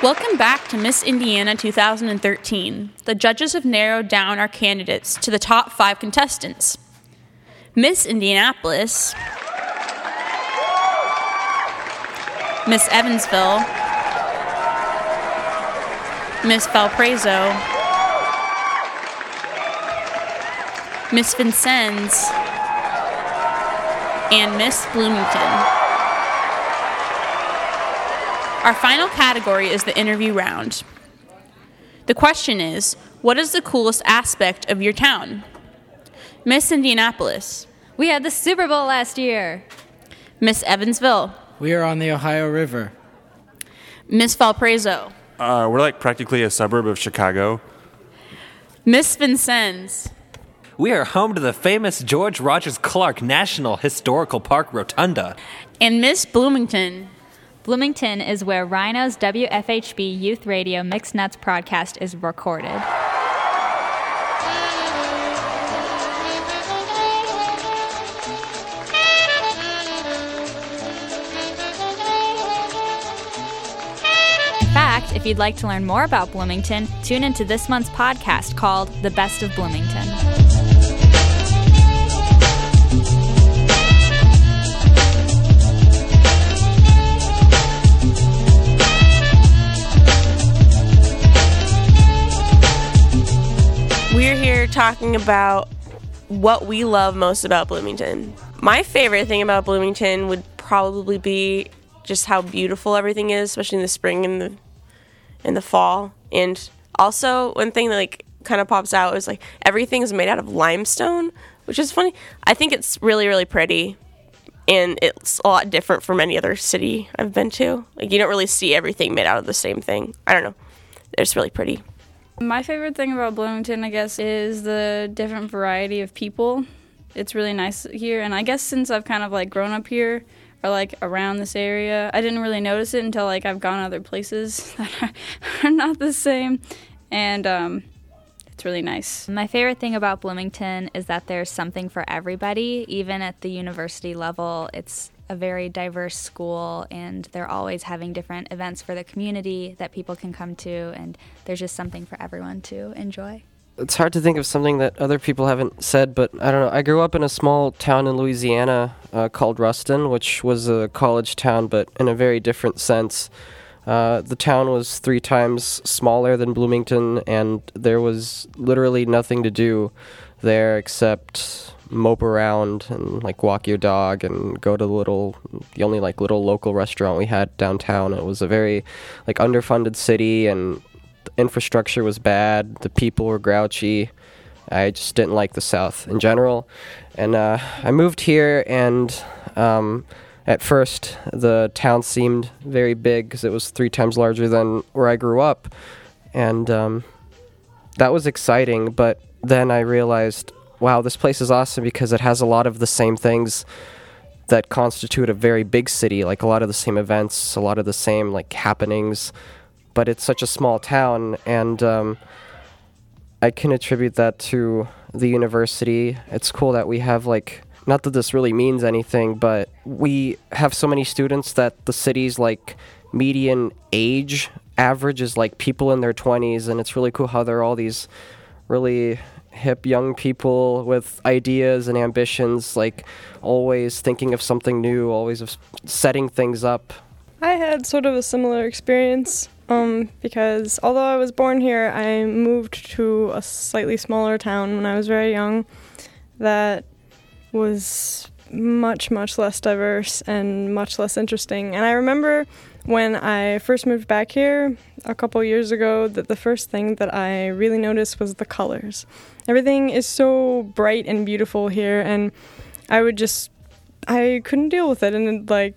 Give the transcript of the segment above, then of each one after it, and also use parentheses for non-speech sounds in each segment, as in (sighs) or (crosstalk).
Welcome back to Miss Indiana 2013. The judges have narrowed down our candidates to the top five contestants. Miss Indianapolis, Miss Evansville, Miss Valparaiso, Miss Vincennes, and Miss Bloomington. Our final category is the interview round. The question is What is the coolest aspect of your town? Miss Indianapolis, We had the Super Bowl last year. Miss Evansville, We are on the Ohio River. Miss Valparaiso, Uh, we're like practically a suburb of Chicago. Miss Vincennes, We are home to the famous George Rogers Clark National Historical Park Rotunda. and Miss Bloomington. Bloomington is where Rhino's WFHB Youth Radio Mixed Nuts broadcast is recorded. In fact, if you'd like to learn more about Bloomington, tune into this month's podcast called The Best of Bloomington. Talking about what we love most about Bloomington. My favorite thing about Bloomington would probably be just how beautiful everything is, especially in the spring and the in the fall. And also one thing that like kind of pops out is like everything's made out of limestone, which is funny. I think it's really really pretty. And it's a lot different from any other city I've been to. Like you don't really see everything made out of the same thing. I don't know. It's really pretty. My favorite thing about Bloomington, I guess, is the different variety of people. It's really nice here, and I guess since I've kind of like grown up here or like around this area, I didn't really notice it until like I've gone other places (laughs) that are not the same, and um, it's really nice. My favorite thing about Bloomington is that there's something for everybody, even at the university level. It's a very diverse school, and they're always having different events for the community that people can come to, and there's just something for everyone to enjoy. it's hard to think of something that other people haven't said, but I don't know. I grew up in a small town in Louisiana uh, called Ruston, which was a college town, but in a very different sense. Uh, the town was three times smaller than Bloomington, and there was literally nothing to do there except mope around and like walk your dog and go to the little the only like little local restaurant we had downtown. It was a very like underfunded city and infrastructure was bad. The people were grouchy. I just didn't like the south in general. And uh, i moved here and um, at first the town seemed very big because it was three times larger than where i grew up. And um, that was exciting but then i realized wow this place is awesome because it has a lot of the same things that constitute a very big city like a lot of the same events a lot of the same like happenings. But it's such a small town and um, i can attribute that to the university. It's cool that we have like not that this really means anything but we have so many students that the city's like median age average is like people in their 20s and it's really cool how there are all these really hip young people with ideas and ambitions like always thinking of something new always of setting things up I had sort of a similar experience um, because although I was born here, I moved to a slightly smaller town when I was very young that was much, much less diverse and much less interesting. And I remember when I first moved back here a couple years ago that the first thing that I really noticed was the colors. Everything is so bright and beautiful here, and I would just, I couldn't deal with it. And it, like,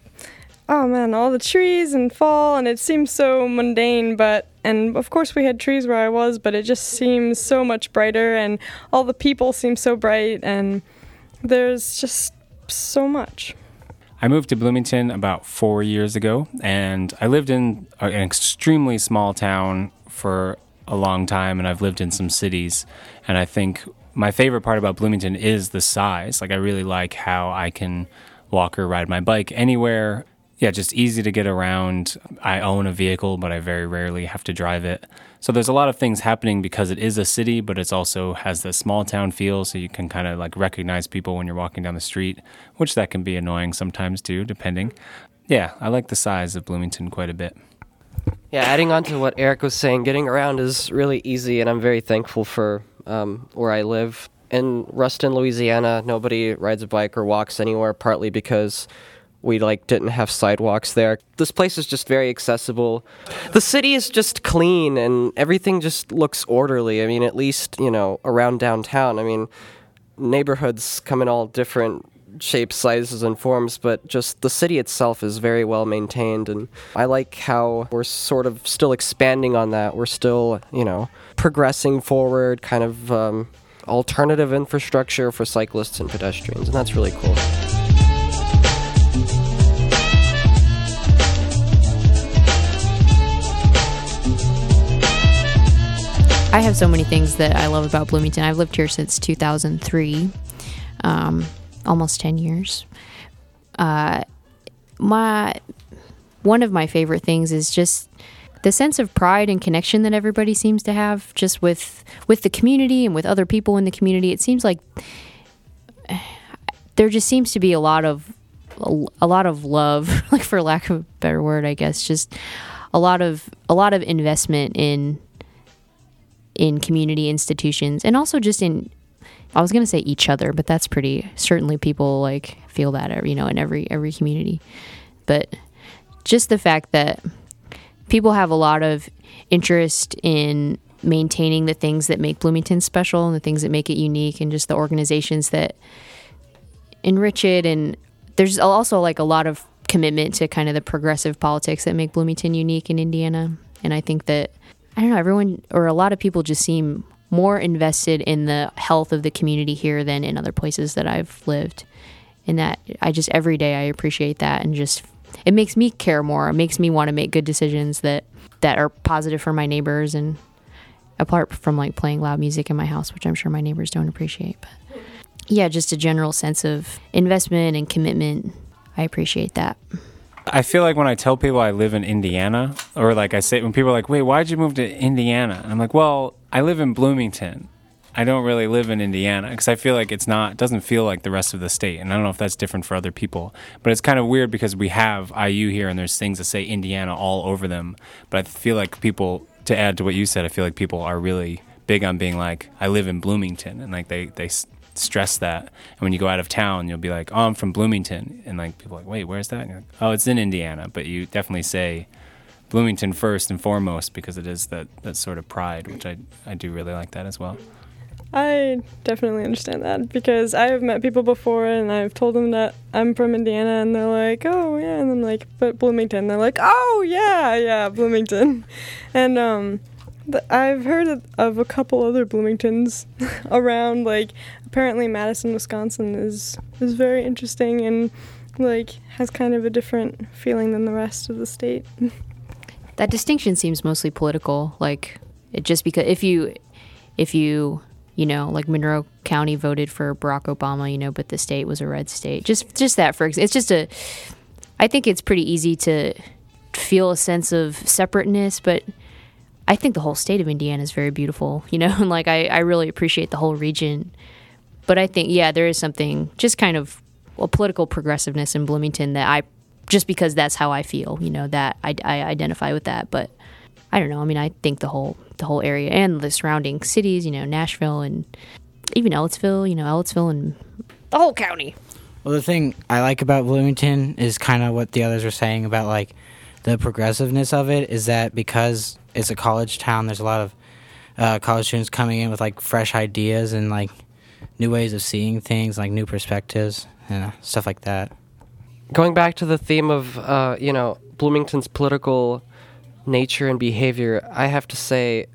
oh man, all the trees and fall, and it seems so mundane, but, and of course we had trees where I was, but it just seems so much brighter, and all the people seem so bright, and there's just so much. I moved to Bloomington about four years ago, and I lived in an extremely small town for a long time, and I've lived in some cities. And I think my favorite part about Bloomington is the size. Like, I really like how I can walk or ride my bike anywhere. Yeah, just easy to get around. I own a vehicle, but I very rarely have to drive it. So there's a lot of things happening because it is a city, but it's also has the small town feel. So you can kind of like recognize people when you're walking down the street, which that can be annoying sometimes too, depending. Yeah, I like the size of Bloomington quite a bit. Yeah, adding on to what Eric was saying, getting around is really easy, and I'm very thankful for um, where I live. In Ruston, Louisiana, nobody rides a bike or walks anywhere, partly because we like didn't have sidewalks there. This place is just very accessible. The city is just clean and everything just looks orderly. I mean, at least, you know, around downtown. I mean, neighborhoods come in all different shapes, sizes, and forms, but just the city itself is very well maintained. And I like how we're sort of still expanding on that. We're still, you know, progressing forward, kind of um, alternative infrastructure for cyclists and pedestrians. And that's really cool. I have so many things that I love about Bloomington. I've lived here since 2003, um, almost 10 years. Uh, my one of my favorite things is just the sense of pride and connection that everybody seems to have just with with the community and with other people in the community. It seems like (sighs) there just seems to be a lot of a lot of love, (laughs) like for lack of a better word, I guess, just a lot of a lot of investment in in community institutions and also just in I was going to say each other, but that's pretty certainly people like feel that you know in every every community. But just the fact that people have a lot of interest in maintaining the things that make Bloomington special and the things that make it unique and just the organizations that enrich it and there's also like a lot of commitment to kind of the progressive politics that make Bloomington unique in Indiana. And I think that I don't know, everyone or a lot of people just seem more invested in the health of the community here than in other places that I've lived. And that I just every day I appreciate that and just it makes me care more. It makes me want to make good decisions that that are positive for my neighbors and apart from like playing loud music in my house, which I'm sure my neighbors don't appreciate, but yeah, just a general sense of investment and commitment. I appreciate that. I feel like when I tell people I live in Indiana, or like I say, when people are like, wait, why'd you move to Indiana? I'm like, well, I live in Bloomington. I don't really live in Indiana because I feel like it's not, it doesn't feel like the rest of the state. And I don't know if that's different for other people, but it's kind of weird because we have IU here and there's things that say Indiana all over them. But I feel like people, to add to what you said, I feel like people are really big on being like, I live in Bloomington. And like they, they stress that. And when you go out of town, you'll be like, "Oh, I'm from Bloomington," and like people are like, "Wait, where's that?" Like, oh, it's in Indiana, but you definitely say Bloomington first and foremost because it is that that sort of pride, which I I do really like that as well. I definitely understand that because I have met people before and I've told them that I'm from Indiana and they're like, oh yeah, and I'm like, but Bloomington. They're like, oh yeah, yeah, Bloomington, (laughs) and um, I've heard of, a couple other Bloomingtons (laughs) around. Like apparently Madison, Wisconsin is is very interesting and like has kind of a different feeling than the rest of the state. (laughs) that distinction seems mostly political. Like it just because if you if you you know like Monroe County voted for Barack Obama, you know, but the state was a red state. Just just that for example, it's just a. I think it's pretty easy to feel a sense of separateness, but I think the whole state of Indiana is very beautiful, you know, (laughs) and like I, I really appreciate the whole region. But I think, yeah, there is something just kind of a political progressiveness in Bloomington that I, just because that's how I feel, you know, that I, I identify with that. But I don't know. I mean, I think the whole the whole area and the surrounding cities, you know, Nashville and even Ellettsville, you know, Ellettsville and the whole county. Well, the thing I like about Bloomington is kind of what the others were saying about like the progressiveness of it is that because it's a college town, there's a lot of uh, college students coming in with like fresh ideas and like new ways of seeing things, like new perspectives and stuff like that. Going back to the theme of uh, you know Bloomington's political nature and behavior, I have to say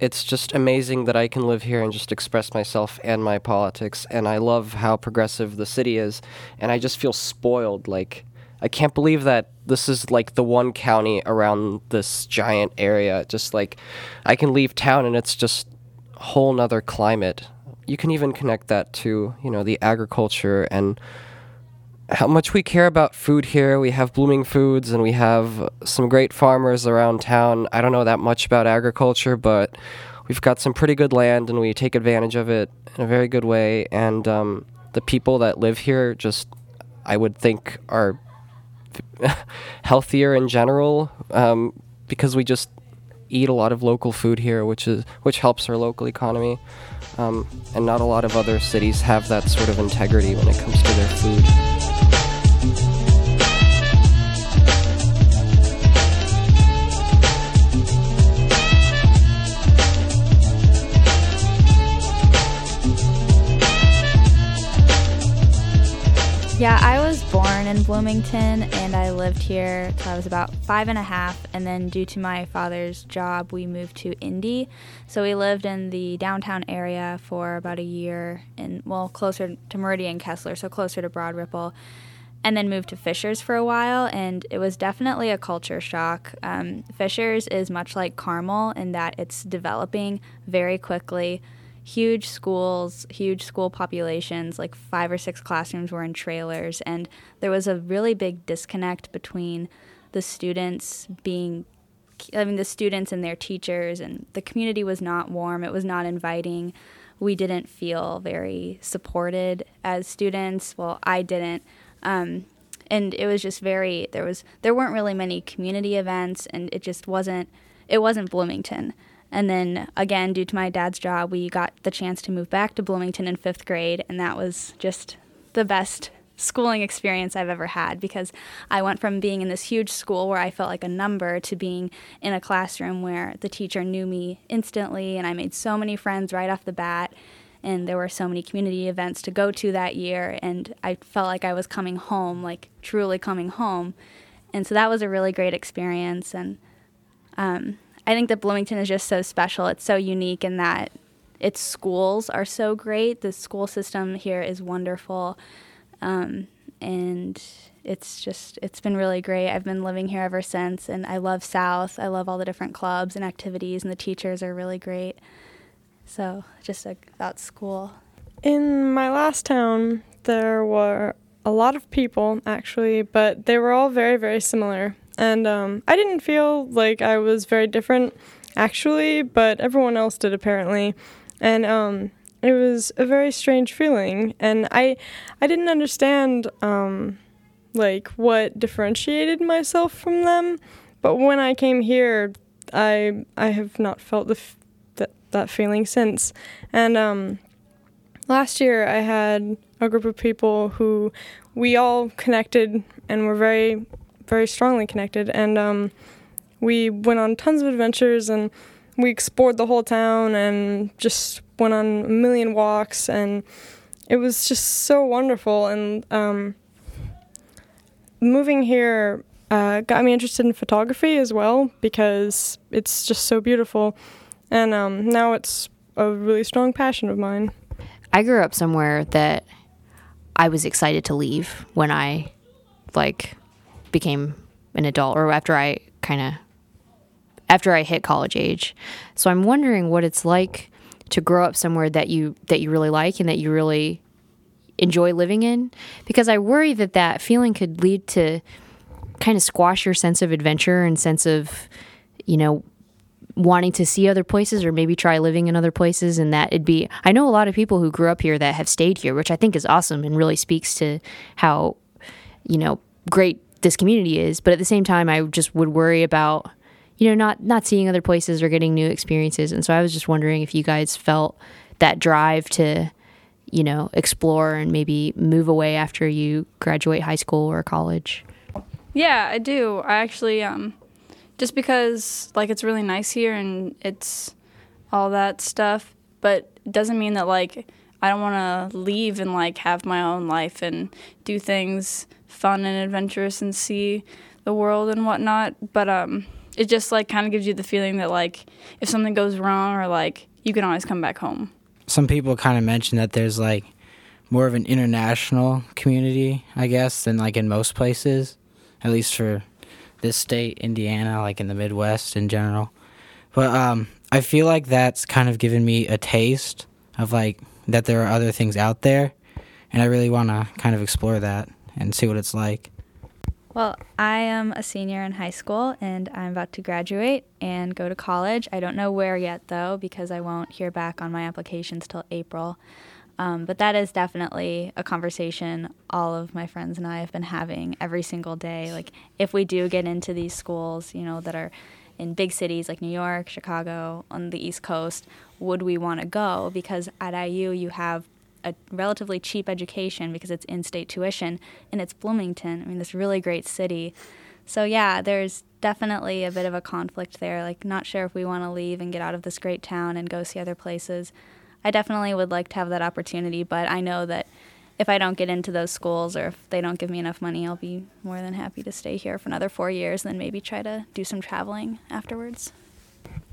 it's just amazing that I can live here and just express myself and my politics. And I love how progressive the city is, and I just feel spoiled. Like I can't believe that this is like the one county around this giant area. Just like I can leave town and it's just whole nother climate. You can even connect that to, you know, the agriculture and how much we care about food here. We have Bloomingfoods and we have some great farmers around town. I don't know that much about agriculture, but we've got some pretty good land and we take advantage of it in a very good way. And um, the people that live here just, I would think, are (laughs) healthier in general um, because we just eat a lot of local food here, which is which helps our local economy. Um, and not a lot of other cities have that sort of integrity when it comes to their food. Yeah, I in Bloomington and I lived here till I was about five and a half. And then, due to my father's job, we moved to Indy. So, we lived in the downtown area for about a year, and well, closer to Meridian Kessler, so closer to Broad Ripple. And then moved to Fishers for a while, and it was definitely a culture shock. Um, Fishers is much like Carmel in that it's developing very quickly huge schools, huge school populations, like five or six classrooms were in trailers, and there was a really big disconnect between the students being I mean the students and their teachers and the community was not warm, it was not inviting. We didn't feel very supported as students. Well, I didn't. Um, and it was just very there was there weren't really many community events and it just wasn't it wasn't Bloomington. And then again, due to my dad's job, we got the chance to move back to Bloomington in fifth grade, and that was just the best schooling experience I've ever had because I went from being in this huge school where I felt like a number to being in a classroom where the teacher knew me instantly, and I made so many friends right off the bat. And there were so many community events to go to that year, and I felt like I was coming home, like truly coming home. And so that was a really great experience. And um, I think that Bloomington is just so special. It's so unique in that its schools are so great. The school system here is wonderful. Um, and it's just, it's been really great. I've been living here ever since, and I love South. I love all the different clubs and activities, and the teachers are really great. So, just about school. In my last town, there were a lot of people actually, but they were all very, very similar. And um, I didn't feel like I was very different actually, but everyone else did apparently. And um, it was a very strange feeling. And I, I didn't understand um, like what differentiated myself from them. But when I came here, I I have not felt the f- that that feeling since. And um, last year I had a group of people who we all connected and were very very strongly connected. And um, we went on tons of adventures and we explored the whole town and just went on a million walks. And it was just so wonderful. And um, moving here uh, got me interested in photography as well because it's just so beautiful. And um, now it's a really strong passion of mine. I grew up somewhere that I was excited to leave when I like became an adult or after I kind of after I hit college age. So I'm wondering what it's like to grow up somewhere that you that you really like and that you really enjoy living in because I worry that that feeling could lead to kind of squash your sense of adventure and sense of you know wanting to see other places or maybe try living in other places and that it'd be I know a lot of people who grew up here that have stayed here which I think is awesome and really speaks to how you know great this community is but at the same time I just would worry about you know not not seeing other places or getting new experiences and so I was just wondering if you guys felt that drive to you know explore and maybe move away after you graduate high school or college Yeah, I do. I actually um just because like it's really nice here and it's all that stuff, but it doesn't mean that like I don't want to leave and like have my own life and do things fun and adventurous and see the world and whatnot. But um, it just like kind of gives you the feeling that like if something goes wrong or like you can always come back home. Some people kind of mention that there's like more of an international community, I guess, than like in most places, at least for this state, Indiana, like in the Midwest in general. But um, I feel like that's kind of given me a taste of like that there are other things out there, and I really want to kind of explore that and see what it's like. Well, I am a senior in high school and I'm about to graduate and go to college. I don't know where yet though because I won't hear back on my applications till April. Um, but that is definitely a conversation all of my friends and I have been having every single day. Like, if we do get into these schools, you know, that are in big cities like New York, Chicago, on the East Coast, would we want to go? Because at IU, you have a relatively cheap education because it's in state tuition, and it's Bloomington. I mean, this really great city. So, yeah, there's definitely a bit of a conflict there. Like, not sure if we want to leave and get out of this great town and go see other places. I definitely would like to have that opportunity, but I know that if I don't get into those schools or if they don't give me enough money, I'll be more than happy to stay here for another four years and then maybe try to do some traveling afterwards.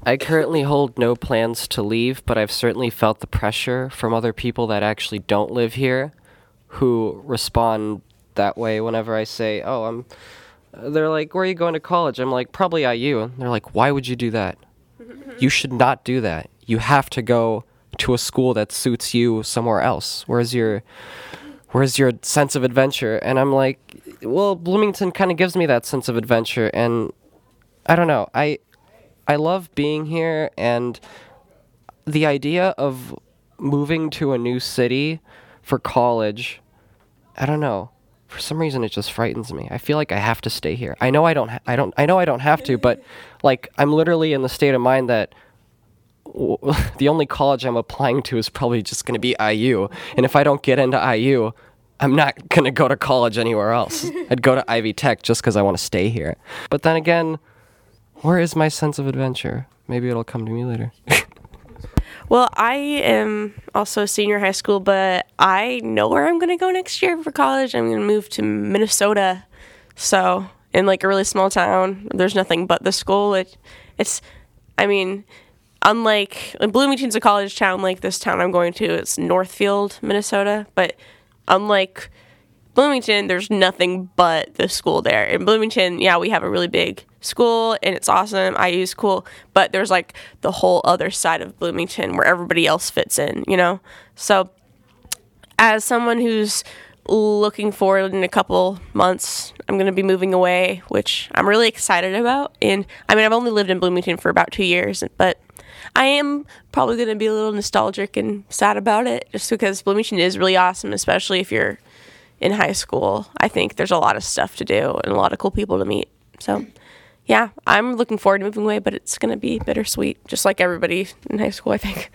I currently hold no plans to leave, but I've certainly felt the pressure from other people that actually don't live here who respond that way whenever I say, "Oh, I'm they're like, "Where are you going to college?" I'm like, "Probably IU." And they're like, "Why would you do that? You should not do that. You have to go to a school that suits you somewhere else. Where's your where's your sense of adventure?" And I'm like, "Well, Bloomington kind of gives me that sense of adventure and I don't know. I I love being here and the idea of moving to a new city for college. I don't know. For some reason it just frightens me. I feel like I have to stay here. I know I don't ha- I don't I know I don't have to, but (laughs) like I'm literally in the state of mind that w- (laughs) the only college I'm applying to is probably just going to be IU. And if I don't get into IU, I'm not going to go to college anywhere else. (laughs) I'd go to Ivy Tech just because I want to stay here. But then again, where is my sense of adventure? Maybe it'll come to me later. (laughs) Well, I am also senior high school, but I know where I'm going to go next year for college. I'm going to move to Minnesota. So, in like a really small town, there's nothing but the school. It, it's, I mean, unlike like Bloomington's a college town like this town I'm going to, it's Northfield, Minnesota. But unlike Bloomington, there's nothing but the school there. In Bloomington, yeah, we have a really big school and it's awesome. IU's cool, but there's like the whole other side of Bloomington where everybody else fits in, you know? So, as someone who's looking forward in a couple months, I'm going to be moving away, which I'm really excited about. And I mean, I've only lived in Bloomington for about two years, but I am probably going to be a little nostalgic and sad about it just because Bloomington is really awesome, especially if you're in high school. I think there's a lot of stuff to do and a lot of cool people to meet. So, yeah, I'm looking forward to moving away, but it's going to be bittersweet, just like everybody in high school, I think.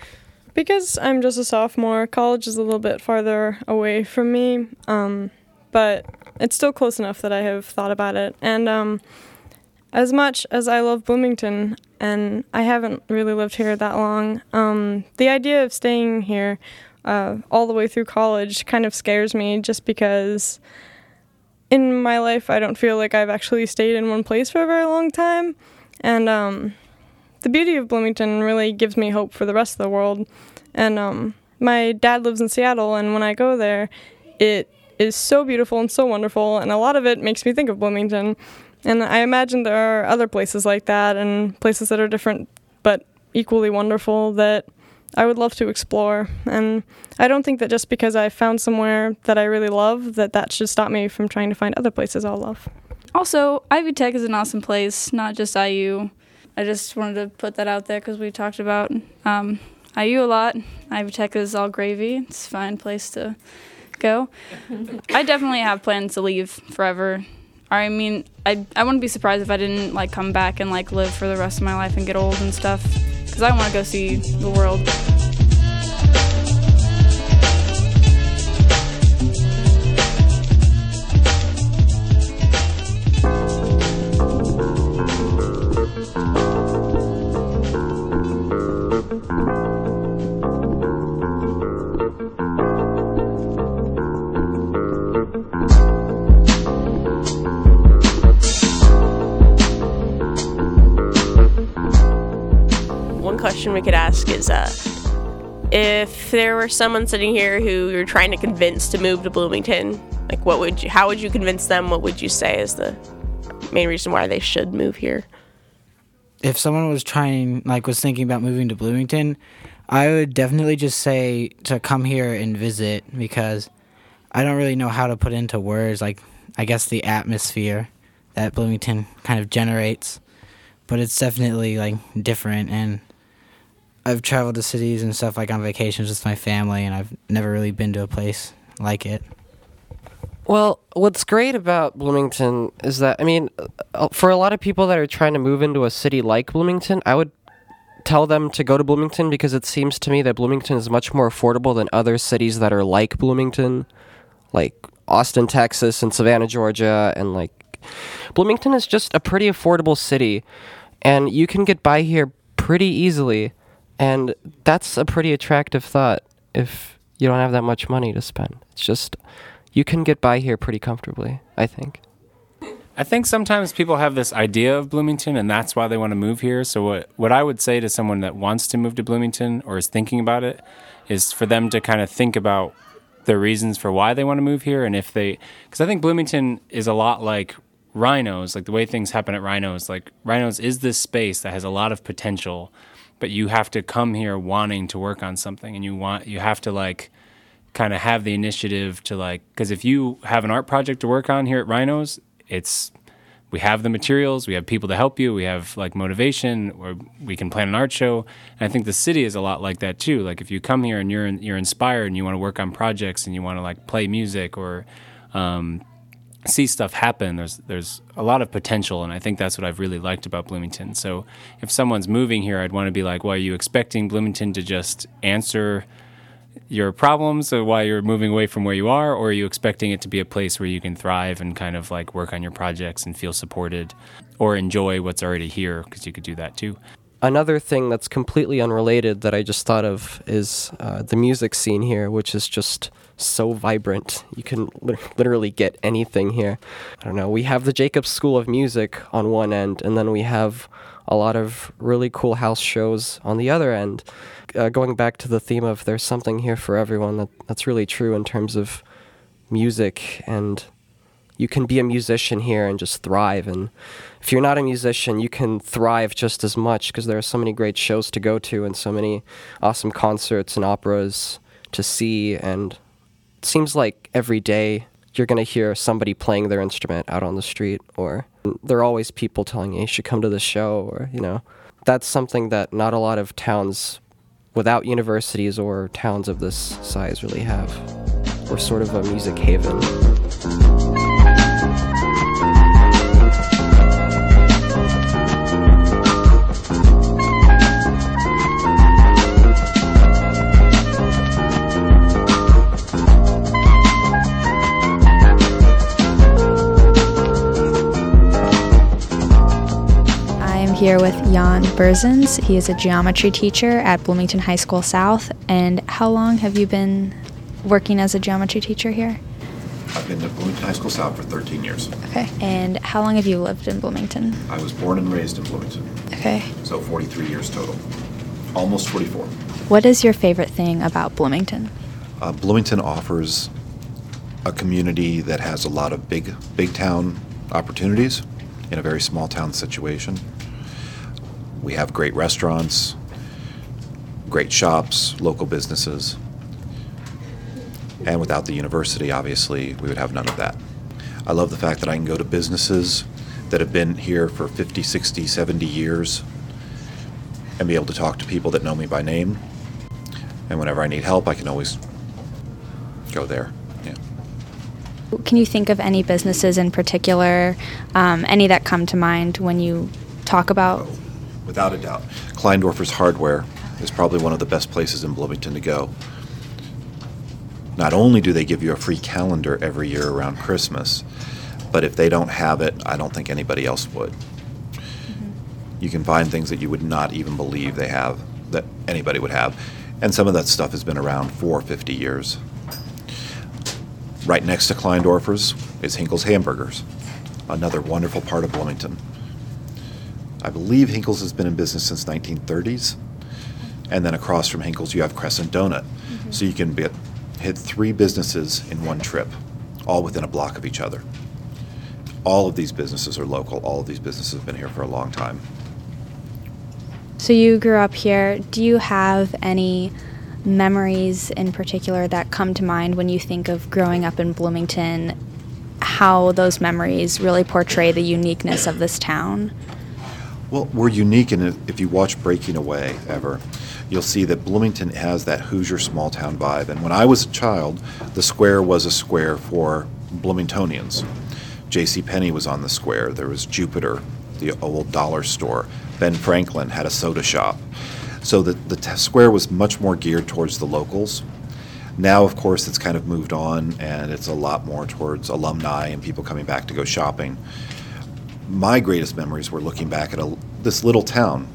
Because I'm just a sophomore, college is a little bit farther away from me, um, but it's still close enough that I have thought about it. And um, as much as I love Bloomington, and I haven't really lived here that long, um, the idea of staying here uh, all the way through college kind of scares me just because in my life I don't feel like I've actually stayed in one place for a very long time. And um, the beauty of Bloomington really gives me hope for the rest of the world. And um, my dad lives in Seattle, and when I go there, it is so beautiful and so wonderful, and a lot of it makes me think of Bloomington. And I imagine there are other places like that, and places that are different but equally wonderful that I would love to explore. And I don't think that just because I found somewhere that I really love, that that should stop me from trying to find other places I'll love. Also, Ivy Tech is an awesome place, not just IU. I just wanted to put that out there because we talked about um, IU a lot. Ivy Tech is all gravy. It's a fine place to go. I definitely have plans to leave forever. I mean, I I wouldn't be surprised if I didn't like come back and like live for the rest of my life and get old and stuff because I want to go see the world. Question we could ask is uh, if there were someone sitting here who you're trying to convince to move to Bloomington, like what would you, how would you convince them? What would you say is the main reason why they should move here? if someone was trying like was thinking about moving to Bloomington, I would definitely just say to come here and visit because I don't really know how to put into words. Like I guess the atmosphere that Bloomington kind of generates, but it's definitely like different. And I've traveled to cities and stuff like on vacations with my family, and I've never really been to a place like it. Well, what's great about Bloomington is that, I mean, uh, for a lot of people that are trying to move into a city like Bloomington, I would tell them to go to Bloomington because it seems to me that Bloomington is much more affordable than other cities that are like Bloomington, like Austin, Texas, and Savannah, Georgia, and like Bloomington is just a pretty affordable city, and you can get by here pretty easily, and that's a pretty attractive thought if you don't have that much money to spend. It's just you can get by here pretty comfortably, I think. I think sometimes people have this idea of Bloomington and that's why they want to move here. So what what I would say to someone that wants to move to Bloomington or is thinking about it is for them to kind of think about the reasons for why they want to move here and if they cuz I think Bloomington is a lot like Rhinos, like the way things happen at Rhinos, like Rhinos is this space that has a lot of potential, but you have to come here wanting to work on something and you want you have to like kind of have the initiative to like because if you have an art project to work on here at Rhinos, it's we have the materials, we have people to help you, we have like motivation, or we can plan an art show. And I think the city is a lot like that too. Like if you come here and you're you're inspired and you want to work on projects and you want to like play music or um, see stuff happen, there's there's a lot of potential, and I think that's what I've really liked about Bloomington. So if someone's moving here, I'd want to be like, well, are you expecting Bloomington to just answer your problems while you're moving away from where you are, or are you expecting it to be a place where you can thrive and kind of like work on your projects and feel supported or enjoy what's already here? Because you could do that too. Another thing that's completely unrelated that I just thought of is uh, the music scene here, which is just so vibrant. You can li- literally get anything here. I don't know. We have the Jacobs School of Music on one end, and then we have a lot of really cool house shows on the other end. Uh, going back to the theme of there's something here for everyone, that, that's really true in terms of music and you can be a musician here and just thrive and if you're not a musician you can thrive just as much because there are so many great shows to go to and so many awesome concerts and operas to see and it seems like every day you're going to hear somebody playing their instrument out on the street or there are always people telling you you should come to the show or you know. That's something that not a lot of towns without universities or towns of this size really have. We're sort of a music haven here with Jan Berzens. He is a geometry teacher at Bloomington High School South. And how long have you been working as a geometry teacher here? I've been to Bloomington High School South for 13 years. Okay. And how long have you lived in Bloomington? I was born and raised in Bloomington, Okay. so 43 years total. Almost 44. What is your favorite thing about Bloomington? Uh, Bloomington offers a community that has a lot of big, big town opportunities in a very small town situation. We have great restaurants, great shops, local businesses. And without the university, obviously, we would have none of that. I love the fact that I can go to businesses that have been here for 50, 60, 70 years and be able to talk to people that know me by name. And whenever I need help, I can always go there. Can you think of any businesses in particular, um, any that come to mind when you talk about? Without a doubt. Kleindorfer's Hardware is probably one of the best places in Bloomington to go. Not only do they give you a free calendar every year around Christmas, but if they don't have it, I don't think anybody else would. Mm-hmm. You can find things that you would not even believe they have, that anybody would have. And some of that stuff has been around for 50 years. Right next to Kleindorfer's is Hinkle's Hamburgers, another wonderful part of Bloomington. I believe Hinkle's has been in business since 1930s. And then across from Hinkle's, you have Crescent Donut. Mm-hmm. So you can be, hit three businesses in one trip, all within a block of each other. All of these businesses are local. All of these businesses have been here for a long time. So you grew up here. Do you have any memories in particular that come to mind when you think of growing up in Bloomington, how those memories really portray the uniqueness of this town. Well, we're unique in it. If you watch Breaking Away ever, you'll see that Bloomington has that Hoosier small town vibe. And when I was a child, the square was a square for Bloomingtonians. J.C. Penney was on the square. There was Jupiter, the old dollar store. Ben Franklin had a soda shop. So the, the t- square was much more geared towards the locals. Now, of course, it's kind of moved on and it's a lot more towards alumni and people coming back to go shopping. My greatest memories were looking back at a, this little town.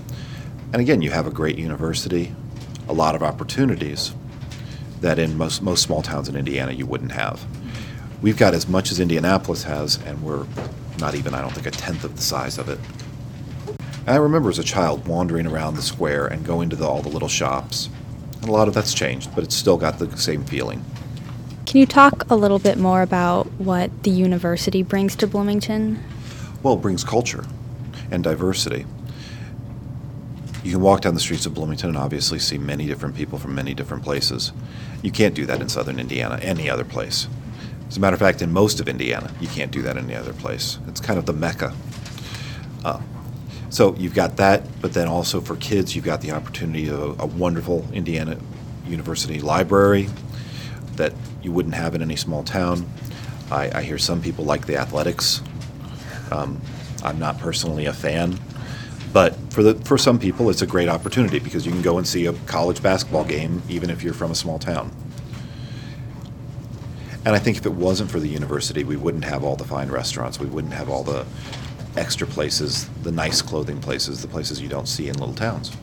And again, you have a great university, a lot of opportunities that in most, most small towns in Indiana you wouldn't have. We've got as much as Indianapolis has, and we're not even, I don't think, a tenth of the size of it. And I remember as a child wandering around the square and going to the, all the little shops. And a lot of that's changed, but it's still got the same feeling. Can you talk a little bit more about what the university brings to Bloomington? Well, it brings culture and diversity. You can walk down the streets of Bloomington and obviously see many different people from many different places. You can't do that in southern Indiana, any other place. As a matter of fact, in most of Indiana, you can't do that in any other place. It's kind of the mecca. Uh, so you've got that, but then also for kids, you've got the opportunity of a wonderful Indiana University library that you wouldn't have in any small town. I, I hear some people like the athletics. Um, I'm not personally a fan, but for the for some people, it's a great opportunity because you can go and see a college basketball game even if you're from a small town. And I think if it wasn't for the university, we wouldn't have all the fine restaurants. We wouldn't have all the extra places, the nice clothing places, the places you don't see in little towns.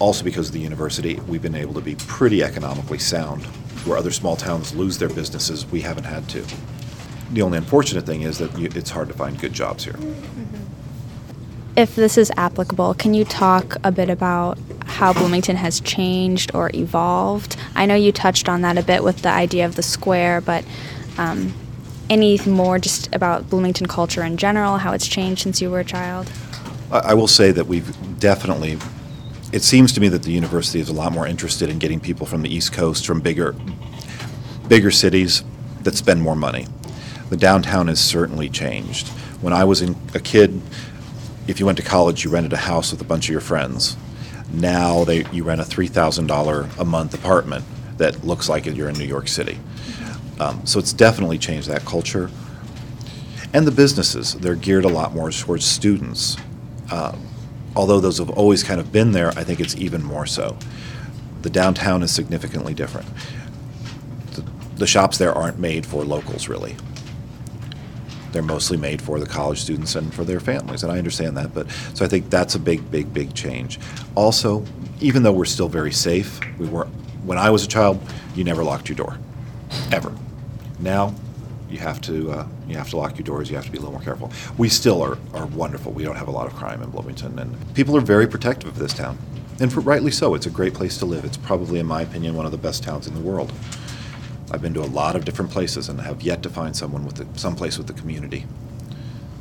Also, because of the university, we've been able to be pretty economically sound. Where other small towns lose their businesses, we haven't had to. The only unfortunate thing is that you, it's hard to find good jobs here. If this is applicable, can you talk a bit about how Bloomington has changed or evolved? I know you touched on that a bit with the idea of the square, but um, any more just about Bloomington culture in general, how it's changed since you were a child? I, I will say that we've definitely. It seems to me that the university is a lot more interested in getting people from the East Coast, from bigger, bigger cities that spend more money. The downtown has certainly changed. When I was in, a kid, if you went to college, you rented a house with a bunch of your friends. Now they, you rent a three thousand dollar a month apartment that looks like you're in New York City. Um, so it's definitely changed that culture. And the businesses, they're geared a lot more towards students. Uh, although those have always kind of been there, I think it's even more so. The downtown is significantly different. The, the shops there aren't made for locals, really. They're mostly made for the college students and for their families, and I understand that. But so I think that's a big, big, big change. Also, even though we're still very safe, we were when I was a child, you never locked your door, ever. Now, you have to uh, you have to lock your doors. You have to be a little more careful. We still are, are wonderful. We don't have a lot of crime in Bloomington, and people are very protective of this town, and for, rightly so. It's a great place to live. It's probably, in my opinion, one of the best towns in the world. I've been to a lot of different places and have yet to find someone with the, some place with the community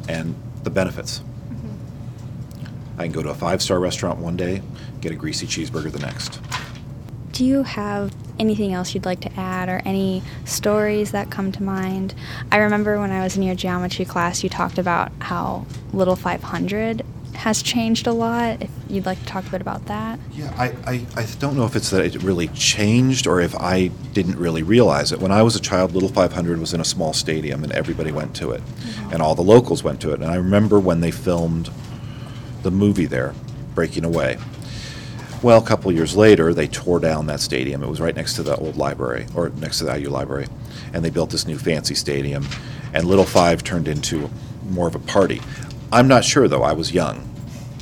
and the benefits. Mm-hmm. I can go to a five-star restaurant one day, get a greasy cheeseburger the next. Do you have anything else you'd like to add or any stories that come to mind? I remember when I was in your geometry class, you talked about how Little 500 has changed a lot. If you'd like to talk a bit about that. Yeah, I, I, I don't know if it's that it really changed or if I didn't really realize it. When I was a child, Little 500 was in a small stadium and everybody went to it, mm-hmm. and all the locals went to it. And I remember when they filmed the movie there, Breaking Away. Well, a couple years later, they tore down that stadium. It was right next to the old library, or next to the IU library, and they built this new fancy stadium. And Little Five turned into more of a party. I'm not sure though. I was young,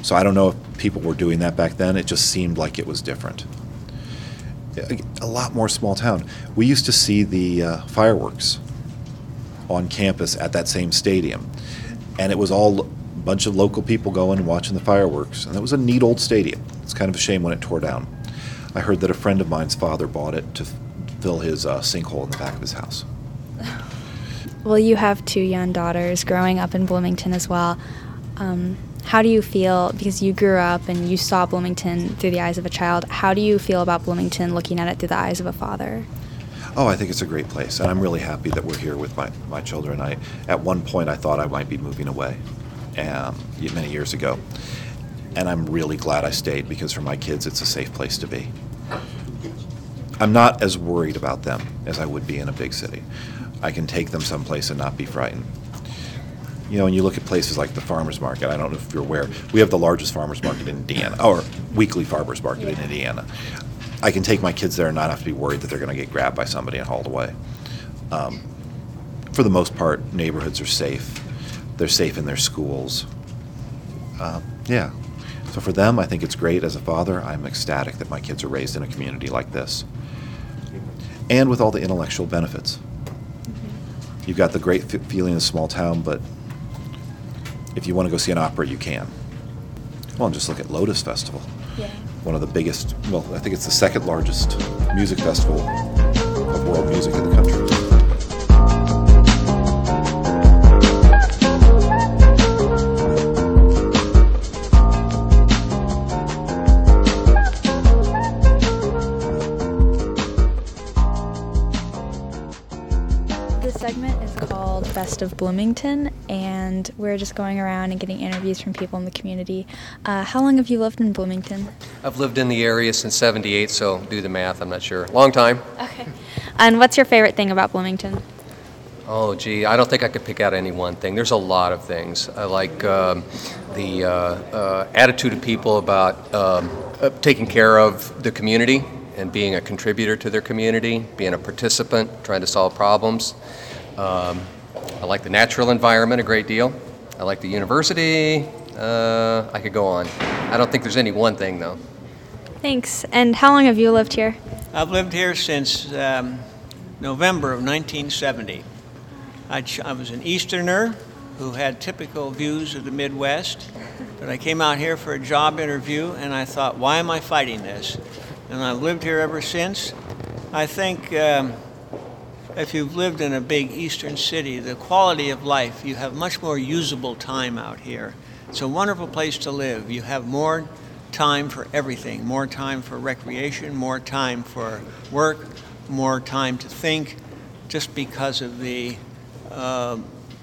so I don't know if people were doing that back then. It just seemed like it was different. A- lot more small town. We used to see the uh, fireworks on campus at that same stadium, and it was all a bunch of local people going and watching the fireworks. And it was a neat old stadium. It's kind of a shame when it tore down. I heard that a friend of mine's father bought it to fill his uh, sinkhole in the back of his house. Well, you have two young daughters growing up in Bloomington as well. Um, how do you feel because you grew up and you saw Bloomington through the eyes of a child? How do you feel about Bloomington looking at it through the eyes of a father? Oh, I think it's a great place, and I'm really happy that we're here with my, my children. I at one point I thought I might be moving away, um, many years ago, and I'm really glad I stayed because for my kids it's a safe place to be. I'm not as worried about them as I would be in a big city. I can take them someplace and not be frightened. You know, when you look at places like the farmers market, I don't know if you're aware, we have the largest farmers market in Indiana, or weekly farmers market in Indiana. I can take my kids there and not have to be worried that they're going to get grabbed by somebody and hauled away. Um, for the most part, neighborhoods are safe. They're safe in their schools. Uh, yeah. So for them, I think it's great. As a father, I'm ecstatic that my kids are raised in a community like this. And with all the intellectual benefits. You've got the great feeling of small town, but if you want to go see an opera, you can. Well, just look at Lotus Festival. Yeah. One of the biggest, well, I think it's the second largest music festival of world music in the country. Best of Bloomington, and we're just going around and getting interviews from people in the community. Uh, how long have you lived in Bloomington? I've lived in the area since 78, so do the math, I'm not sure. Long time. Okay. And what's your favorite thing about Bloomington? Oh, gee, I don't think I could pick out any one thing. There's a lot of things. I like um, the uh, uh, attitude of people about um, uh, taking care of the community and being a contributor to their community, being a participant, trying to solve problems. Um, I like the natural environment a great deal. I like the university. Uh, I could go on. I don't think there's any one thing, though. Thanks. And how long have you lived here? I've lived here since um, November of 1970. I, ch- I was an Easterner who had typical views of the Midwest, but I came out here for a job interview and I thought, why am I fighting this? And I've lived here ever since. I think um, if you've lived in a big eastern city, the quality of life, you have much more usable time out here. It's a wonderful place to live. You have more time for everything more time for recreation, more time for work, more time to think, just because of the uh,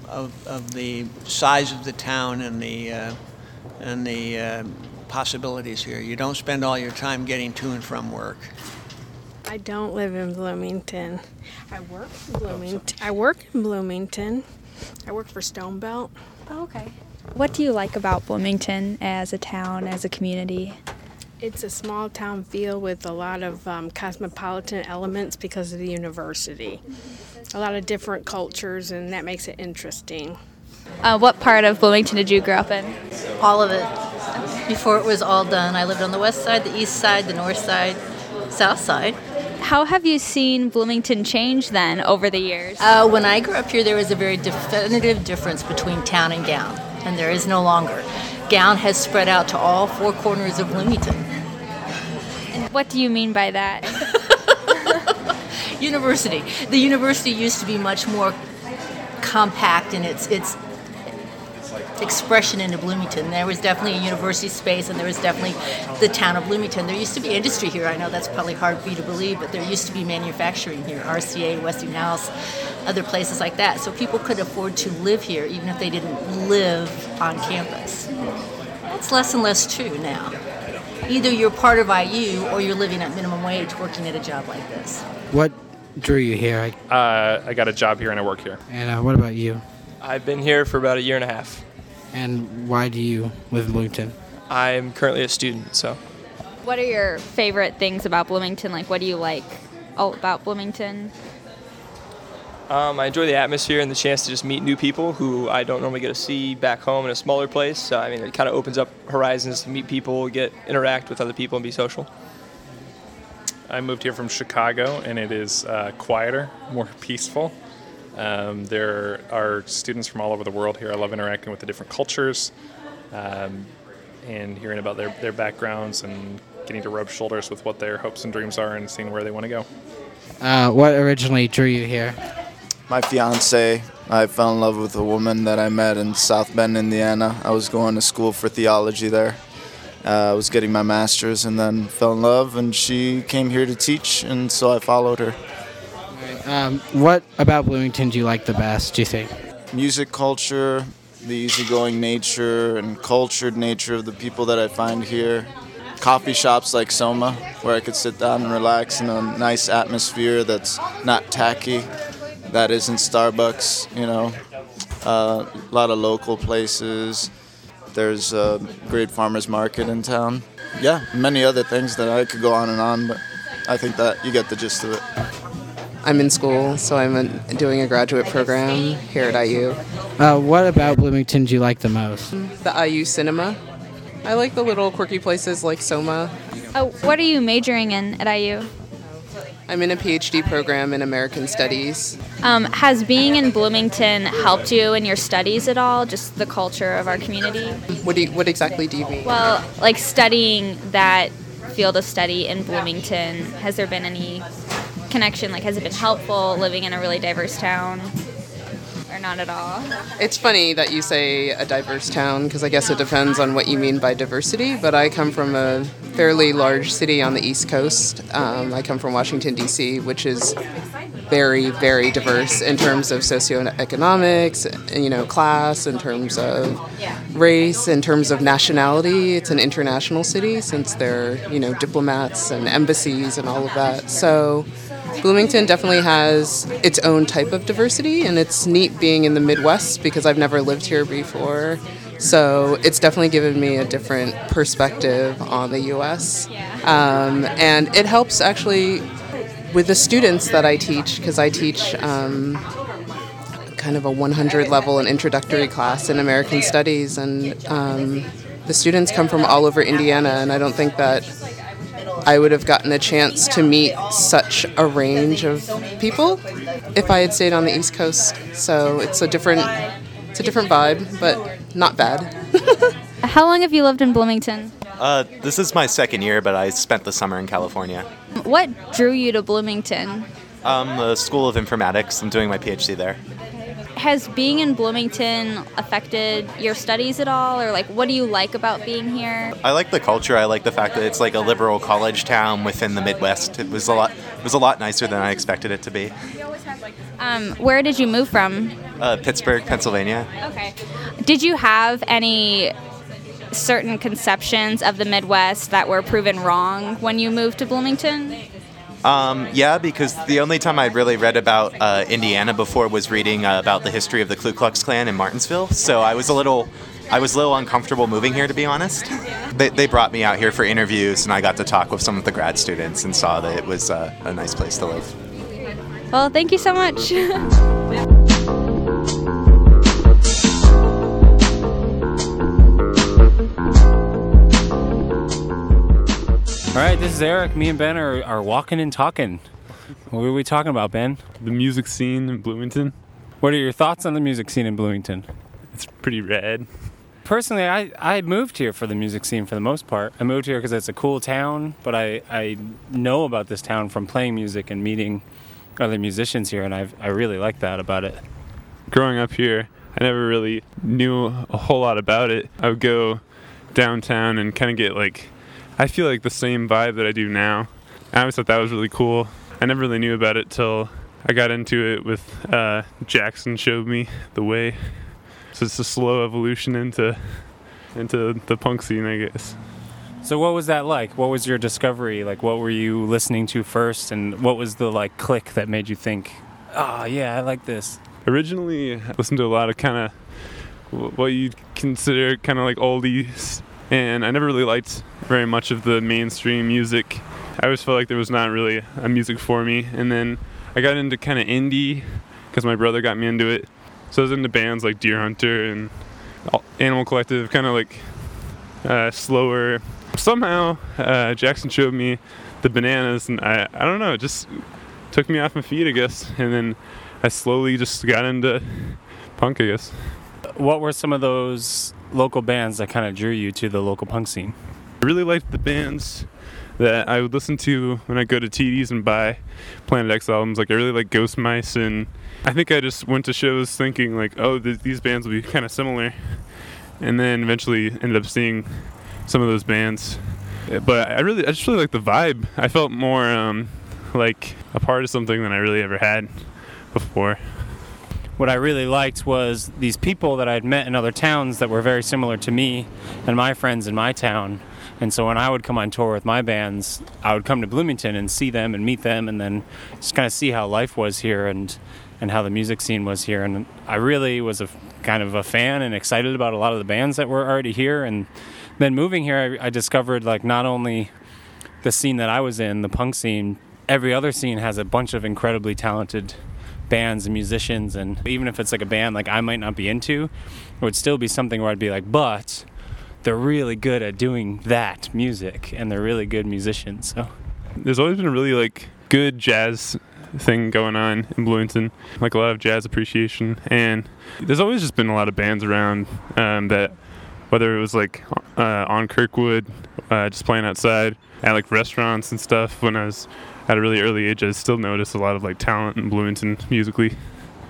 of, of the size of the town and the uh, and the uh, possibilities here. You don't spend all your time getting to and from work. I don't live in Bloomington. I work in Bloomington. I work in Bloomington. I work for Stonebelt. Oh, okay. What do you like about Bloomington as a town, as a community? It's a small town feel with a lot of um, cosmopolitan elements because of the university. A lot of different cultures, and that makes it interesting. Uh, what part of Bloomington did you grow up in? All of it. Before it was all done, I lived on the west side, the east side, the north side, south side. How have you seen Bloomington change then over the years? Uh, when I grew up here, there was a very definitive difference between town and gown, and there is no longer. Gown has spread out to all four corners of Bloomington. And what do you mean by that? (laughs) University. The university used to be much more compact in its its expression into Bloomington. There was definitely a university space, and there was definitely the town of Bloomington. There used to be industry here. I know that's probably hard for you to believe, but there used to be manufacturing here. RCA, Westinghouse, other places like that. So people could afford to live here, even if they didn't live on campus. That's less and less true now. Either you're part of IU or you're living at minimum wage working at a job like this. What drew you here? I, Uh, I got a job here and I work here. and uh, what about you? I've been here for about a year and a half. And why do you live in Bloomington? I'm currently a student, so What are your favorite things about Bloomington? Like, what do you like all about Bloomington? um, I enjoy the atmosphere and the chance to just meet new people who I don't normally get to see back home in a smaller place. So I mean, it kind of opens up horizons to meet people, get interact with other people, and be social. I moved here from Chicago and it is uh, quieter, more peaceful. Um, there are students from all over the world here. I love interacting with the different cultures um, and hearing about their, their backgrounds and getting to rub shoulders with what their hopes and dreams are and seeing where they want to go. Uh, what originally drew you here? My fiance I fell in love with a woman that I met in South Bend, Indiana. I was going to school for theology there. Uh, I was getting my master's and then fell in love, and she came here to teach, and so I followed her. Um, what about Bloomington do you like the best? Do you think? Music culture, the easygoing nature and cultured nature of the people that I find here. Coffee shops like Soma, where I could sit down and relax in a nice atmosphere that's not tacky, that isn't Starbucks, you know. Uh, a lot of local places. There's a great farmers market in town. Yeah, many other things that I could go on and on, but I think that you get the gist of it. I'm in school, so I'm a, doing a graduate program here at IU. Uh, what about Bloomington do you like the most? The IU Cinema. I like the little quirky places like Soma. Oh, what are you majoring in at IU? I'm in a PhD program in American Studies. Um, has being in Bloomington helped you in your studies at all? Just the culture of our community? What do you, what exactly do you mean? Well, like studying that field of study in Bloomington, has there been any connection? Like, has it been helpful living in a really diverse town? Or not at all? It's funny that you say a diverse town because I guess it depends on what you mean by diversity. But I come from a fairly large city on the East Coast. Um, I come from Washington, D.C., which is very, very diverse in terms of socioeconomics, you know, class, in terms of race, in terms of nationality. It's an international city since there are, you know, diplomats and embassies and all of that. So Bloomington definitely has its own type of diversity, and it's neat being in the Midwest because I've never lived here before. So it's definitely given me a different perspective on the U.S. Um, and it helps actually with the students that I teach because I teach um, kind of a 100 level and introductory class in American Studies, and um, the students come from all over Indiana, and I don't think that I would have gotten a chance to meet such a range of people if I had stayed on the East Coast. So it's a different it's a different vibe, but not bad. (laughs) How long have you lived in Bloomington? Uh, this is my second year, but I spent the summer in California. What drew you to Bloomington? Um, the School of Informatics. I'm doing my PhD there. Has being in Bloomington affected your studies at all, or like what do you like about being here? I like the culture. I like the fact that it's like a liberal college town within the Midwest. It was a lot. It was a lot nicer than I expected it to be. Um, where did you move from? Uh, Pittsburgh, Pennsylvania. Okay. Did you have any certain conceptions of the Midwest that were proven wrong when you moved to Bloomington? Um, yeah, because the only time I'd really read about uh, Indiana before was reading uh, about the history of the Ku Klux Klan in Martinsville. So I was a little, I was a little uncomfortable moving here, to be honest. They, they brought me out here for interviews, and I got to talk with some of the grad students and saw that it was uh, a nice place to live. Well, thank you so much. (laughs) All right, this is Eric. Me and Ben are, are walking and talking. What are we talking about, Ben? The music scene in Bloomington. What are your thoughts on the music scene in Bloomington? It's pretty rad. Personally, I, I moved here for the music scene for the most part. I moved here because it's a cool town, but I, I know about this town from playing music and meeting other musicians here, and i I really like that about it. Growing up here, I never really knew a whole lot about it. I would go downtown and kind of get like, I feel like the same vibe that I do now. I always thought that was really cool. I never really knew about it till I got into it with uh, Jackson showed me the way. So it's a slow evolution into into the punk scene, I guess. So what was that like? What was your discovery? Like what were you listening to first and what was the like click that made you think, "Oh, yeah, I like this." Originally, I listened to a lot of kind of what you'd consider kind of like oldies, and I never really liked very much of the mainstream music. I always felt like there was not really a music for me, and then I got into kind of indie because my brother got me into it. So I was into bands like Deerhunter and Animal Collective, kind of like uh, slower. Somehow, uh, Jackson showed me the bananas, and I, I don't know, it just took me off my feet, I guess. And then I slowly just got into punk, I guess. What were some of those local bands that kind of drew you to the local punk scene? I really liked the bands that I would listen to when I go to TD's and buy Planet X albums. Like I really like Ghost Mice, and I think I just went to shows thinking like, oh, th- these bands will be kind of similar, and then eventually ended up seeing some of those bands. But I really, I just really like the vibe. I felt more um, like a part of something than I really ever had before. what I really liked was these people that I'd met in other towns that were very similar to me and my friends in my town. And so when I would come on tour with my bands, I would come to Bloomington and see them and meet them and then just kind of see how life was here and and how the music scene was here. And I really was a kind of a fan and excited about a lot of the bands that were already here. And then moving here, I, I discovered like not only the scene that I was in, the punk scene, every other scene has a bunch of incredibly talented bands and musicians and even if it's like a band like I might not be into, it would still be something where I'd be like, but they're really good at doing that music and they're really good musicians. So There's always been a really like good jazz thing going on in Bloomington, like a lot of jazz appreciation, and there's always just been a lot of bands around um, that, whether it was like uh, on Kirkwood, uh, just playing outside at like restaurants and stuff. When I was at a really early age, I still noticed a lot of like talent in Bloomington musically.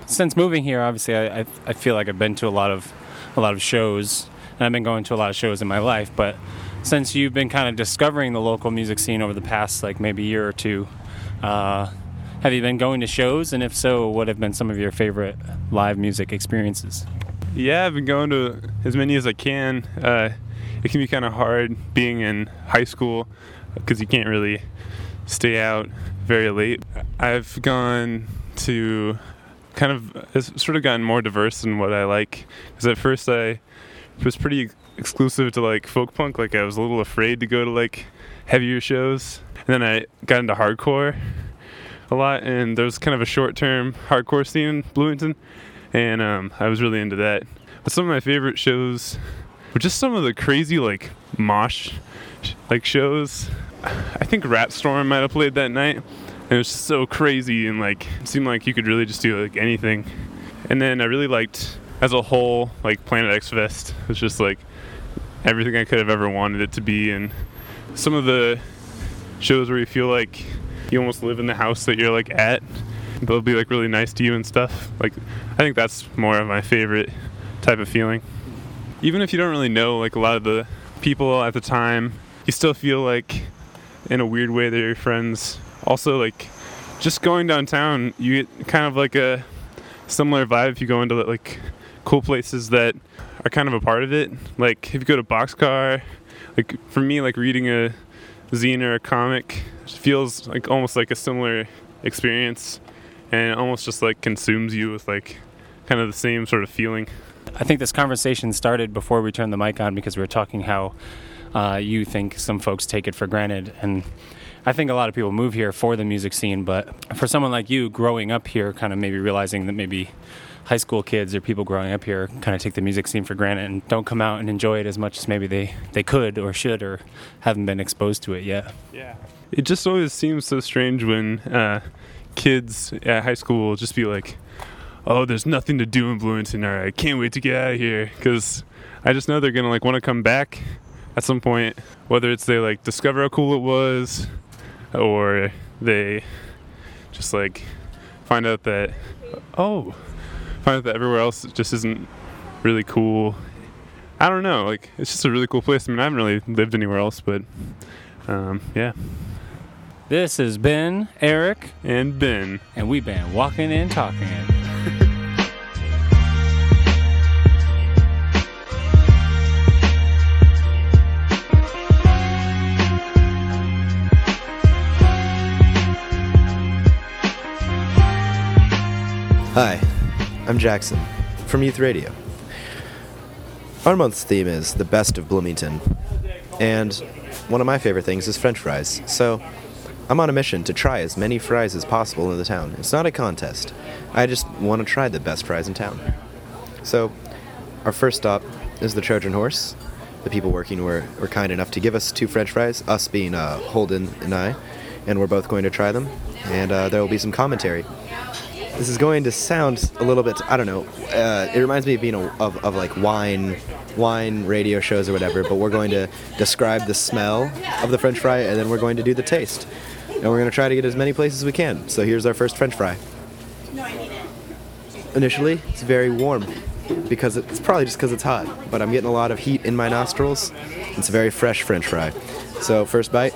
since moving here, obviously, I, I, I feel like I've been to a lot of a lot of shows, and I've been going to a lot of shows in my life. But since you've been kind of discovering the local music scene over the past like maybe year or two, uh, have you been going to shows? And if so, what have been some of your favorite live music experiences? Yeah, I've been going to as many as I can. Uh, it can be kind of hard being in high school because you can't really stay out very late. I've gone to kind of it's sort of gotten more diverse in what I like. Because at first I was pretty exclusive to like folk punk. Like I was a little afraid to go to like heavier shows. And then I got into hardcore a lot, and there was kind of a short-term hardcore scene in Bloomington, and um, I was really into that. But some of my favorite shows were just some of the crazy like mosh like shows. I think Rat Storm might have played that night. And it was so crazy and like it seemed like you could really just do like anything. And then I really liked as a whole like Planet X Fest. Was just like everything I could have ever wanted it to be and some of the shows where you feel like you almost live in the house that you're like at. They'll be like really nice to you and stuff. Like I think that's more of my favorite type of feeling. Even if you don't really know like a lot of the people at the time, you still feel like in a weird way they're your friends. Also like just going downtown, you get kind of like a similar vibe if you go into like cool places that are kind of a part of it. Like if you go to Boxcar, like for me like reading a zine or a comic feels like almost like a similar experience and almost just like consumes you with like kind of the same sort of feeling. I think this conversation started before we turned the mic on because we were talking how uh, you think some folks take it for granted. And I think a lot of people move here for the music scene, but for someone like you growing up here, kind of maybe realizing that maybe high school kids or people growing up here kind of take the music scene for granted and don't come out and enjoy it as much as maybe they, they could or should or haven't been exposed to it yet. Yeah. It just always seems so strange when uh, kids at high school will just be like, "Oh, there's nothing to do in Bloomington. Or I can't wait to get out of here." Because I just know they're gonna like want to come back at some point, whether it's they like discover how cool it was, or they just like find out that oh, find that everywhere else just isn't really cool. I don't know. Like it's just a really cool place. I mean, I haven't really lived anywhere else, but um, yeah. This has been Eric and Ben, and we've been walking and talking it. Hi, I'm Jackson from Youth Radio. Our month's theme is the best of Bloomington, and one of my favorite things is French fries. So I'm on a mission to try as many fries as possible in the town. It's not a contest. I just want to try the best fries in town. So our first stop is the Trojan Horse. The people working were, were kind enough to give us two French fries, us being uh, Holden and I, and we're both going to try them. And uh, there will be some commentary. This is going to sound a little bit, I don't know, uh, it reminds me of being a, of, of like wine wine radio shows or whatever, but we're going to describe the smell of the French fry and then we're going to do the taste. And we're going to try to get as many places as we can. So here's our first French fry. Initially, it's very warm because it's probably just because it's hot, but I'm getting a lot of heat in my nostrils. It's a very fresh French fry. So first bite.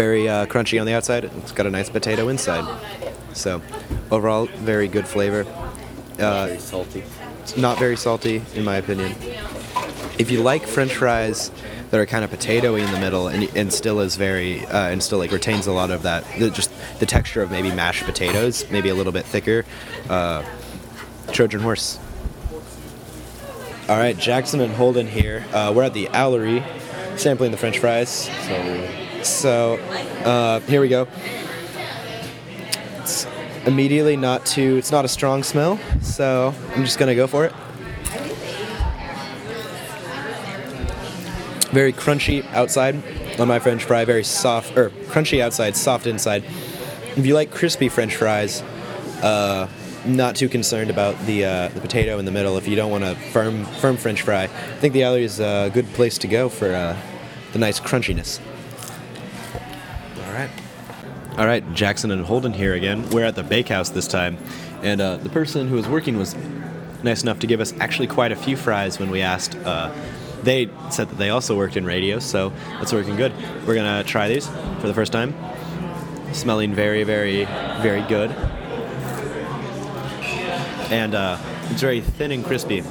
Very uh, crunchy on the outside. It's got a nice potato inside. So overall, very good flavor. Uh, very salty. It's not very salty, in my opinion. If you like French fries that are kind of potatoy in the middle and, and still is very uh, and still like retains a lot of that the, just the texture of maybe mashed potatoes, maybe a little bit thicker. Uh, Trojan horse. All right, Jackson and Holden here. Uh, we're at the Owlery, sampling the French fries. So, so uh, here we go. It's immediately not too. It's not a strong smell, so I'm just gonna go for it. Very crunchy outside on my French fry. Very soft, or crunchy outside, soft inside. If you like crispy French fries, uh, not too concerned about the uh, the potato in the middle. If you don't want a firm firm French fry, I think the Owlery is a good place to go for uh, the nice crunchiness. All right. Jackson and Holden here again. We're at the bakehouse this time, and uh, the person who was working was nice enough to give us actually quite a few fries when we asked. Uh, they said that they also worked in radio, so that's working good. We're gonna try these for the first time. Smelling very, very, very good, and uh, it's very thin and crispy.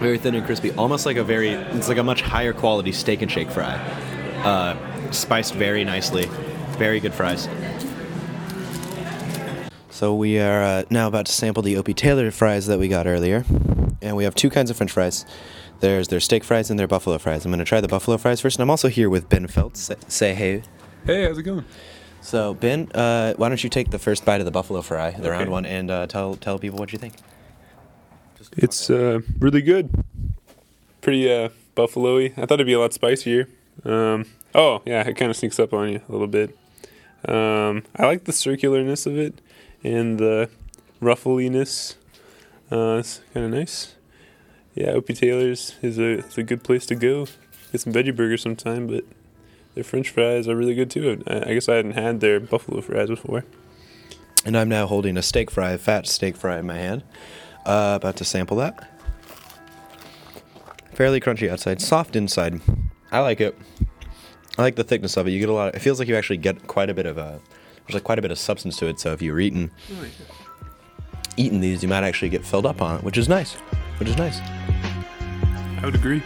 Very thin and crispy, almost like a very. It's like a much higher quality steak and shake fry. Uh, spiced very nicely. Very good fries. So we are uh, now about to sample the Opie Taylor fries that we got earlier, and we have two kinds of French fries. There's their steak fries and their buffalo fries. I'm gonna try the buffalo fries first, and I'm also here with Ben Feltz. Say, say hey. Hey, how's it going? So Ben, uh, why don't you take the first bite of the buffalo fry, the Okay. round one, and uh, tell tell people what you think. It's uh, really good. Pretty uh, buffalo-y. I thought it'd be a lot spicier. Um, oh, yeah, it kind of sneaks up on you a little bit. Um, I like the circularness of it and the ruffliness. Uh, it's kind of nice. Yeah, Opie Taylor's is a, is a good place to go. Get some veggie burgers sometime, but their French fries are really good too. I, I guess I hadn't had their buffalo fries before. And I'm now holding a steak fry, a fat steak fry in my hand. Uh, about to sample that. Fairly crunchy outside, soft inside. I like it. I like the thickness of it. You get a lot. Of, it feels like you actually get quite a bit of uh There's like quite a bit of substance to it. So if you're eating, eating these, you might actually get filled up on it, which is nice. Which is nice. I would agree.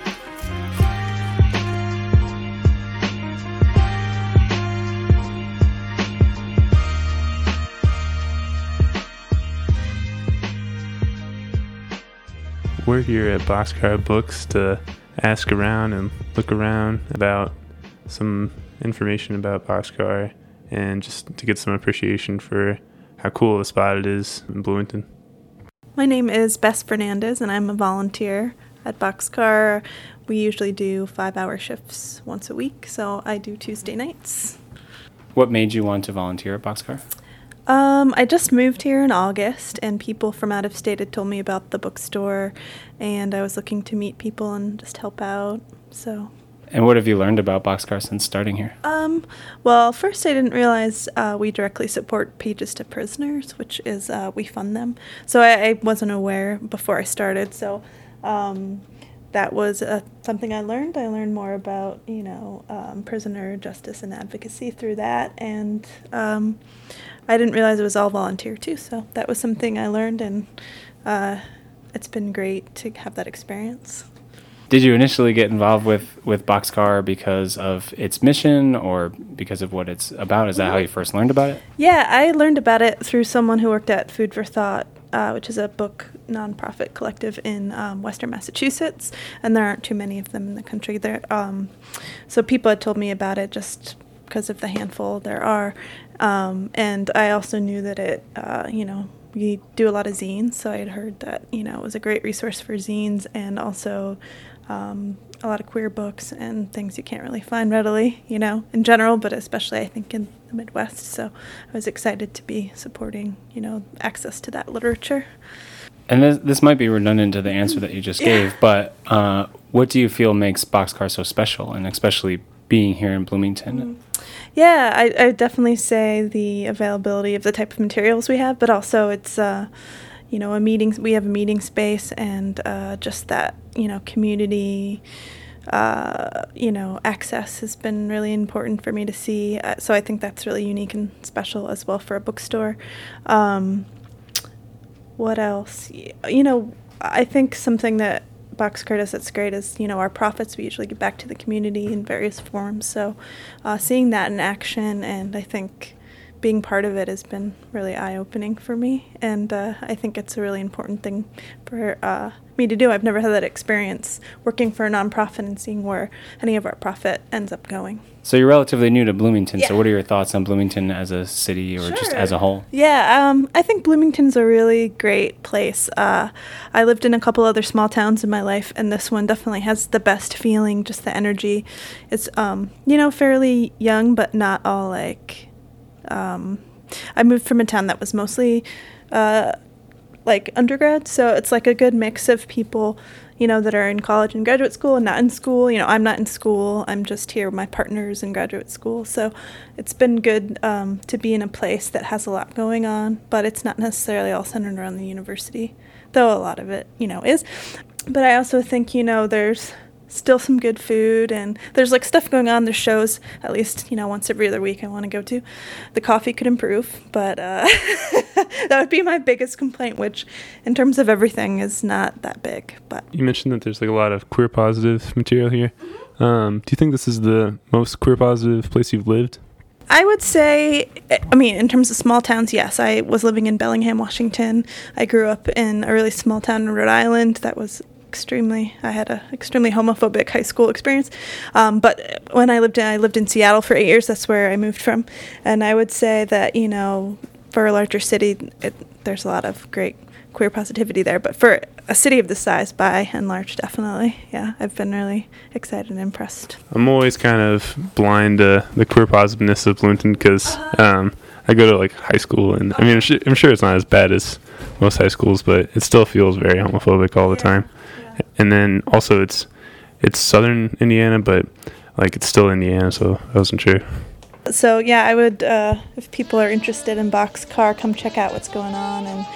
We're here at Boxcar Books to ask around and look around about some information about Boxcar and just to get some appreciation for how cool the spot it is in Bloomington. My name is Bess Fernandez, and I'm a volunteer at Boxcar. We usually do five hour shifts once a week, so I do Tuesday nights. What made you want to volunteer at Boxcar? Um, I just moved here in August, and people from out of state had told me about the bookstore, and I was looking to meet people and just help out. So, And what have you learned about Boxcar since starting here? um, well, first I didn't realize uh, we directly support Pages to Prisoners, which is uh, we fund them. So I, I wasn't aware before I started. So um, that was uh, something I learned. I learned more about you know um, prisoner justice and advocacy through that, and um, I didn't realize it was all volunteer too. So that was something I learned, and uh, it's been great to have that experience. Did you initially get involved with, with Boxcar because of its mission or because of what it's about? Is that how you first learned about it? Yeah, I learned about it through someone who worked at Food for Thought, uh, which is a book nonprofit collective in um, Western Massachusetts, and there aren't too many of them in the country. There, um, so people had told me about it just because of the handful there are, um, and I also knew that it, uh, you know, we do a lot of zines, so I had heard that you know it was a great resource for zines and also um, a lot of queer books and things you can't really find readily, you know, in general, but especially I think in the Midwest. So I was excited to be supporting, you know, access to that literature. And this, this might be redundant to the answer that you just Yeah. gave, but uh, what do you feel makes Boxcar so special, and especially being here in Bloomington? Yeah, I, I would definitely say the availability of the type of materials we have, but also it's, uh, you know, a meeting. We have a meeting space, and uh, just that, you know, community, uh, you know, access has been really important for me to see. Uh, so I think that's really unique and special as well for a bookstore. Um, what else? You know, I think something that Box does that's great is, you know, our profits we usually give back to the community in various forms. So uh, seeing that in action and I think being part of it has been really eye opening for me. And uh, I think it's a really important thing for uh, me to do. I've never had that experience working for a nonprofit and seeing where any of our profit ends up going. So you're relatively new to Bloomington. So what are your thoughts on Bloomington as a city or just as a whole? Yeah, um, I think Bloomington's a really great place. Uh, I lived in a couple other small towns in my life, and this one definitely has the best feeling, just the energy. It's, um, you know, fairly young, but not all like. Um, I moved from a town that was mostly uh, like undergrad, so it's like a good mix of people, you know, that are in college and graduate school and not in school. You know, I'm not in school. I'm just here. With my partner's in graduate school, so it's been good um, to be in a place that has a lot going on, but it's not necessarily all centered around the university, though a lot of it, you know, is. But I also think, you know, there's still some good food and there's like stuff going on there's shows at least you know once every other week i want to go to the coffee could improve but uh, (laughs) that would be my biggest complaint which in terms of everything is not that big but You mentioned that there's like a lot of queer positive material here. Um, do you think this is the most queer positive place you've lived? I would say, I mean, in terms of small towns, yes. I was living in Bellingham, Washington. I grew up in a really small town in Rhode Island that was extremely, I had an extremely homophobic high school experience. Um, but when I lived in, I lived in Seattle for eight years. That's where I moved from. And I would say that, you know, for a larger city, it, there's a lot of great queer positivity there. But for a city of this size, by and large, definitely, yeah, I've been really excited and impressed. I'm always kind of blind to the queer positiveness of Bloomington because um, I go to like high school, and I mean, I'm, su- I'm sure it's not as bad as most high schools, but it still feels very homophobic all the time. And then also, it's it's southern Indiana, but like it's still Indiana, so I wasn't sure. So yeah, I would uh, if people are interested in Boxcar, come check out what's going on, and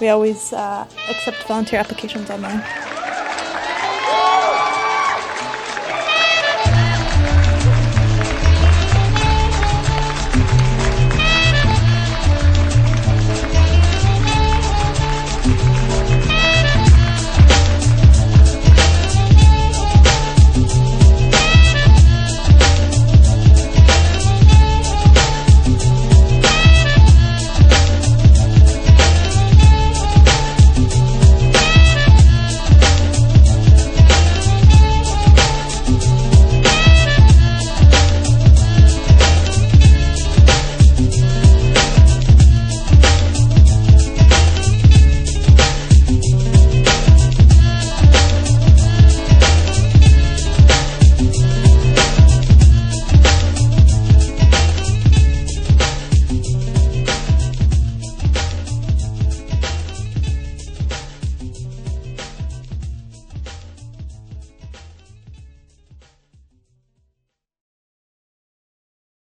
we always uh, accept volunteer applications online.